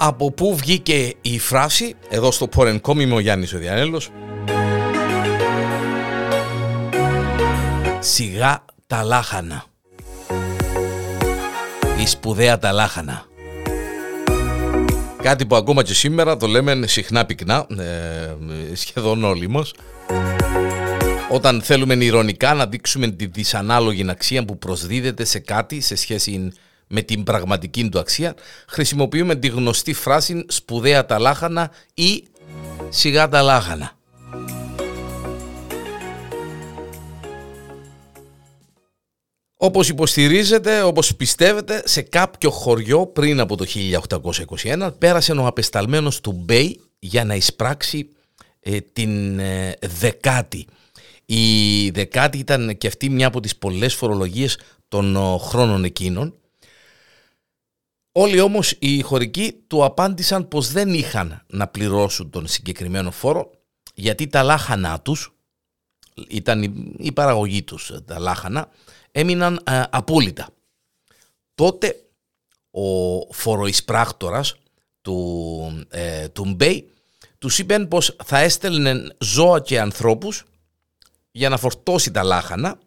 Από πού βγήκε η φράση, εδώ στο Πορενκόμ είμαι ο Γιάννης ο Διανέλος. Σιγά τα λάχανα. Η σπουδαία τα λάχανα. Κάτι που ακόμα και σήμερα το λέμε συχνά πυκνά, ε, σχεδόν όλοι μας. Όταν θέλουμε ηρωνικά να δείξουμε τη δυσανάλογη αξία που προσδίδεται σε κάτι σε σχέση με την πραγματική του αξία, χρησιμοποιούμε τη γνωστή φράση σπουδαία τα λάχανα ή σιγά τα λάχανα. Όπως υποστηρίζετε, όπως πιστεύετε, σε κάποιο χωριό πριν από το 1821 πέρασε ο απεσταλμένος του Μπέι για να εισπράξει ε, την ε, δεκάτη. Η δεκάτη ήταν και αυτή μια από τις πολλές φορολογίες των χρόνων εκείνων Όλοι όμως οι χωρικοί του απάντησαν πως δεν είχαν να πληρώσουν τον συγκεκριμένο φόρο γιατί τα λάχανά τους, ήταν η παραγωγή τους τα λάχανα, έμειναν ε, απόλυτα. Τότε ο φοροεισπράκτορας του, ε, του Μπέι τους είπε πως θα έστελνε ζώα και ανθρώπους για να φορτώσει τα λάχανα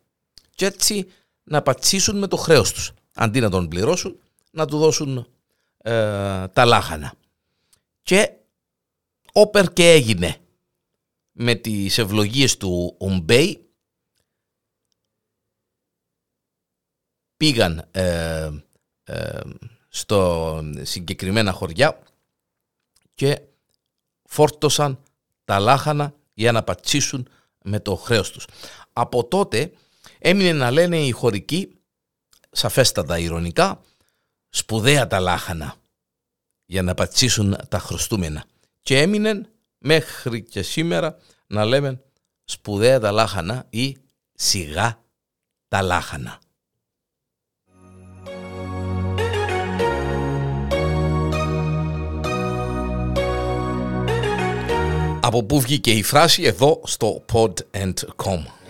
και έτσι να πατσίσουν με το χρέος τους. Αντί να τον πληρώσουν να του δώσουν ε, τα λάχανα. Και όπερ και έγινε με τις ευλογίες του Ομπέι πήγαν ε, ε, στο συγκεκριμένα χωριά και φόρτωσαν τα λάχανα για να πατσίσουν με το χρέος τους. Από τότε έμεινε να λένε οι χωρικοί, σαφέστατα ηρωνικά, σπουδαία τα λάχανα για να πατσίσουν τα χρωστούμενα. Και έμεινε μέχρι και σήμερα να λέμε σπουδαία τα λάχανα ή σιγά τα λάχανα. Από πού βγήκε η φράση εδώ στο Pod and Com.